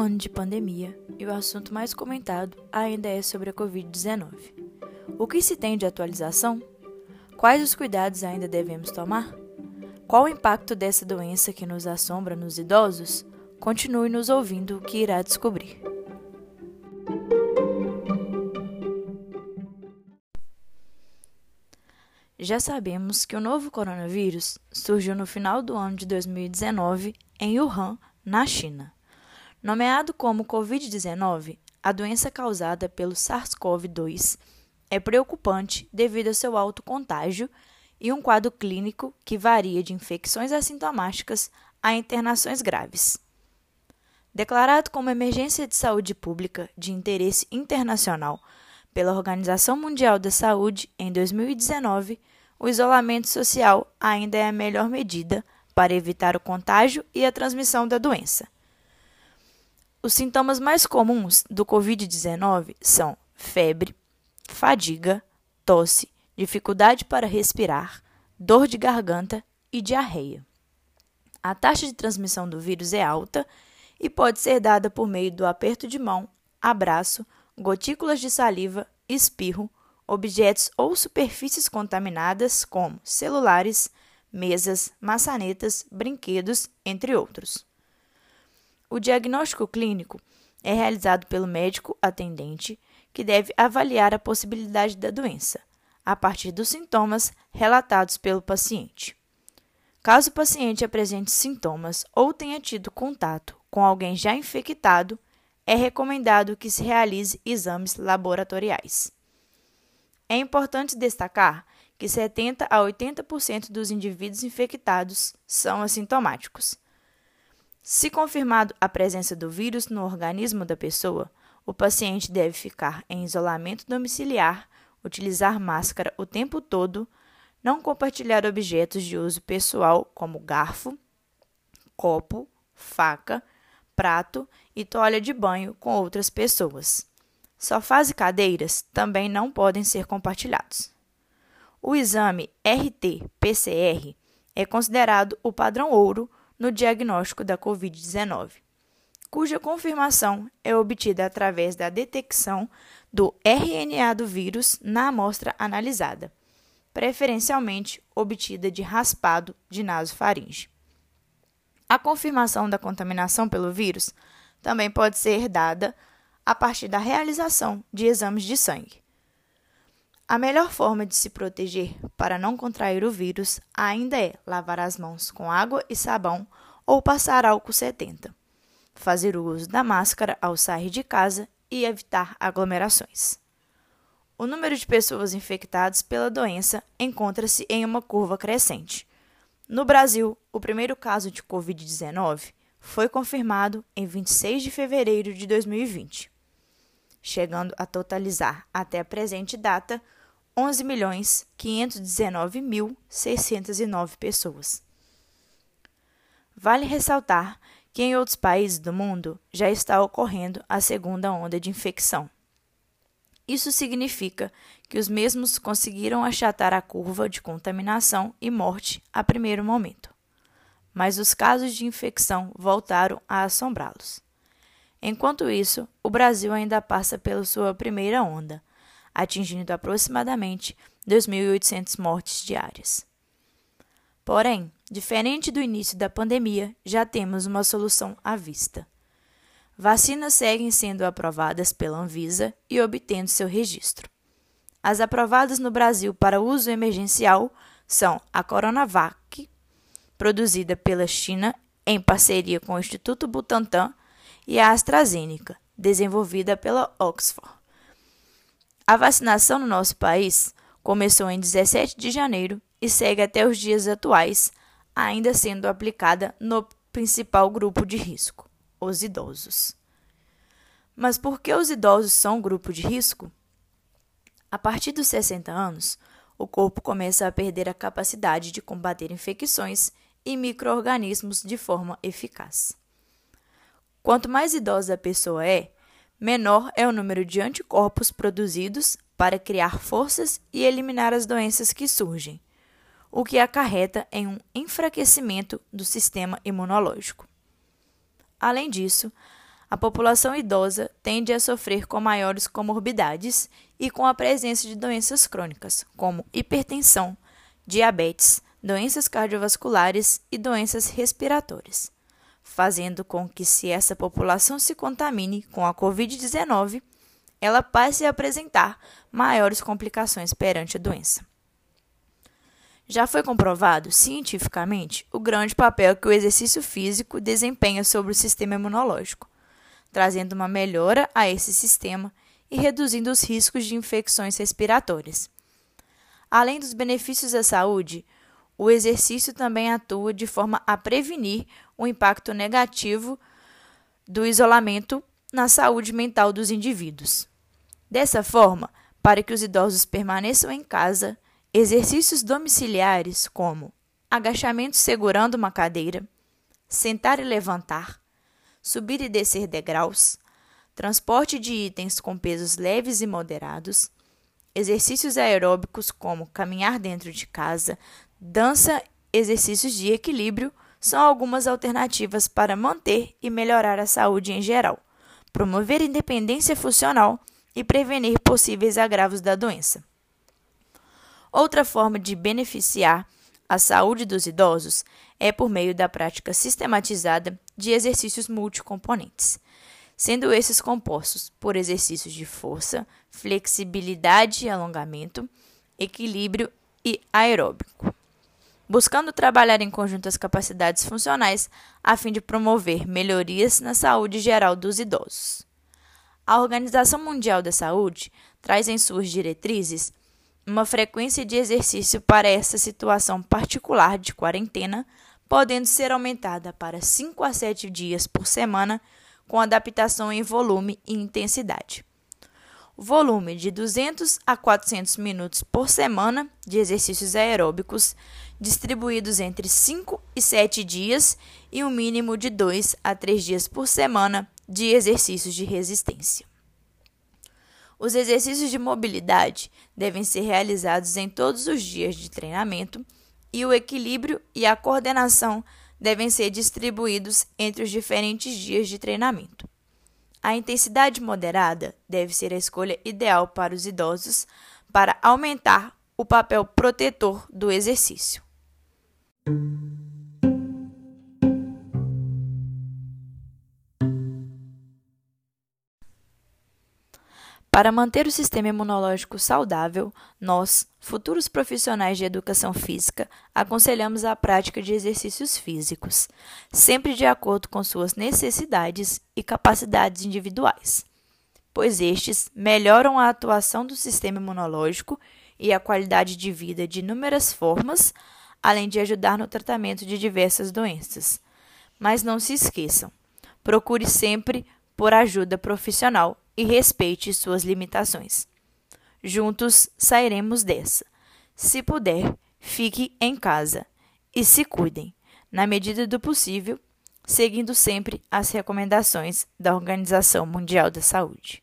ano de pandemia e o assunto mais comentado ainda é sobre a Covid-19. O que se tem de atualização? Quais os cuidados ainda devemos tomar? Qual o impacto dessa doença que nos assombra nos idosos? Continue nos ouvindo o que irá descobrir. Já sabemos que o novo coronavírus surgiu no final do ano de 2019 em Wuhan, na China. Nomeado como Covid-19, a doença causada pelo SARS-CoV-2 é preocupante devido ao seu alto contágio e um quadro clínico que varia de infecções assintomáticas a internações graves. Declarado como emergência de saúde pública de interesse internacional pela Organização Mundial da Saúde em 2019, o isolamento social ainda é a melhor medida para evitar o contágio e a transmissão da doença. Os sintomas mais comuns do Covid-19 são febre, fadiga, tosse, dificuldade para respirar, dor de garganta e diarreia. A taxa de transmissão do vírus é alta e pode ser dada por meio do aperto de mão, abraço, gotículas de saliva, espirro, objetos ou superfícies contaminadas, como celulares, mesas, maçanetas, brinquedos, entre outros. O diagnóstico clínico é realizado pelo médico atendente, que deve avaliar a possibilidade da doença, a partir dos sintomas relatados pelo paciente. Caso o paciente apresente sintomas ou tenha tido contato com alguém já infectado, é recomendado que se realize exames laboratoriais. É importante destacar que 70 a 80% dos indivíduos infectados são assintomáticos. Se confirmado a presença do vírus no organismo da pessoa, o paciente deve ficar em isolamento domiciliar, utilizar máscara o tempo todo, não compartilhar objetos de uso pessoal como garfo, copo, faca, prato e toalha de banho com outras pessoas. Sofás e cadeiras também não podem ser compartilhados. O exame RT-PCR é considerado o padrão ouro no diagnóstico da Covid-19, cuja confirmação é obtida através da detecção do RNA do vírus na amostra analisada, preferencialmente obtida de raspado de nasofaringe. A confirmação da contaminação pelo vírus também pode ser dada a partir da realização de exames de sangue. A melhor forma de se proteger para não contrair o vírus ainda é lavar as mãos com água e sabão ou passar álcool 70, fazer o uso da máscara ao sair de casa e evitar aglomerações. O número de pessoas infectadas pela doença encontra-se em uma curva crescente. No Brasil, o primeiro caso de Covid-19 foi confirmado em 26 de fevereiro de 2020, chegando a totalizar até a presente data 11.519.609 pessoas. Vale ressaltar que em outros países do mundo já está ocorrendo a segunda onda de infecção. Isso significa que os mesmos conseguiram achatar a curva de contaminação e morte a primeiro momento. Mas os casos de infecção voltaram a assombrá-los. Enquanto isso, o Brasil ainda passa pela sua primeira onda, atingindo aproximadamente 2.800 mortes diárias. Porém, diferente do início da pandemia, já temos uma solução à vista. Vacinas seguem sendo aprovadas pela Anvisa e obtendo seu registro. As aprovadas no Brasil para uso emergencial são a Coronavac, produzida pela China em parceria com o Instituto Butantan, e a AstraZeneca, desenvolvida pela Oxford. A vacinação no nosso país começou em 17 de janeiro e segue até os dias atuais, ainda sendo aplicada no principal grupo de risco, os idosos. Mas por que os idosos são grupo de risco? A partir dos 60 anos, o corpo começa a perder a capacidade de combater infecções e microorganismos de forma eficaz. Quanto mais idosa a pessoa é, menor é o número de anticorpos produzidos para criar forças e eliminar as doenças que surgem, o que acarreta em um enfraquecimento do sistema imunológico. Além disso, a população idosa tende a sofrer com maiores comorbidades e com a presença de doenças crônicas, como hipertensão, diabetes, doenças cardiovasculares e doenças respiratórias, fazendo com que, se essa população se contamine com a Covid-19, ela passe a apresentar maiores complicações perante a doença. Já foi comprovado cientificamente o grande papel que o exercício físico desempenha sobre o sistema imunológico, trazendo uma melhora a esse sistema e reduzindo os riscos de infecções respiratórias. Além dos benefícios à saúde, o exercício também atua de forma a prevenir o impacto negativo do isolamento na saúde mental dos indivíduos. Dessa forma, para que os idosos permaneçam em casa, exercícios domiciliares como agachamento segurando uma cadeira, sentar e levantar, subir e descer degraus, transporte de itens com pesos leves e moderados, exercícios aeróbicos como caminhar dentro de casa, dança, exercícios de equilíbrio são algumas alternativas para manter e melhorar a saúde em geral, promover independência funcional e prevenir possíveis agravos da doença. Outra forma de beneficiar a saúde dos idosos é por meio da prática sistematizada de exercícios multicomponentes, sendo esses compostos por exercícios de força, flexibilidade e alongamento, equilíbrio e aeróbico buscando trabalhar em conjunto as capacidades funcionais a fim de promover melhorias na saúde geral dos idosos. A Organização Mundial da Saúde traz em suas diretrizes uma frequência de exercício para essa situação particular de quarentena, podendo ser aumentada para 5 a 7 dias por semana, com adaptação em volume e intensidade. Volume de 200 a 400 minutos por semana de exercícios aeróbicos, distribuídos entre 5 e 7 dias, e um mínimo de 2 a 3 dias por semana de exercícios de resistência. Os exercícios de mobilidade devem ser realizados em todos os dias de treinamento e o equilíbrio e a coordenação devem ser distribuídos entre os diferentes dias de treinamento. A intensidade moderada deve ser a escolha ideal para os idosos para aumentar o papel protetor do exercício. Para manter o sistema imunológico saudável, nós, futuros profissionais de educação física, aconselhamos a prática de exercícios físicos, sempre de acordo com suas necessidades e capacidades individuais, pois estes melhoram a atuação do sistema imunológico e a qualidade de vida de inúmeras formas, além de ajudar no tratamento de diversas doenças. Mas não se esqueçam, procure sempre por ajuda profissional e respeite suas limitações. Juntos sairemos dessa. Se puder, fique em casa e se cuidem, na medida do possível, seguindo sempre as recomendações da Organização Mundial da Saúde.